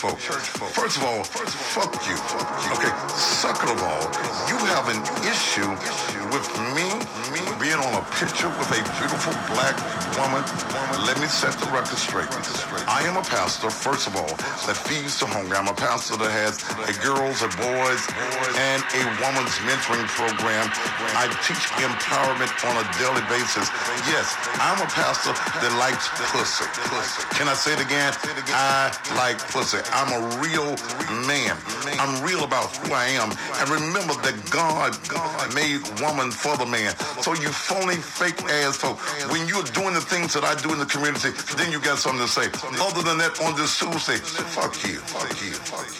folk. First of all, fuck you. Okay, second of all, you have an issue with me being on a picture with a beautiful black woman. Let me set the record straight. I am a pastor, first of all, that feeds the hungry. I'm a pastor that has a girls, a boys, and a woman's mentoring program. I teach empowerment on a daily basis. Yes, I'm a pastor that likes pussy. Can I say it again? I like pussy. I'm a real man. I'm real about who I am. And remember that God, made woman for the man. So you phony, fake ass folk, when you're doing the things that I do in the community, then you got something to say. Other than that, on this Tuesday, fuck you, fuck you, fuck you.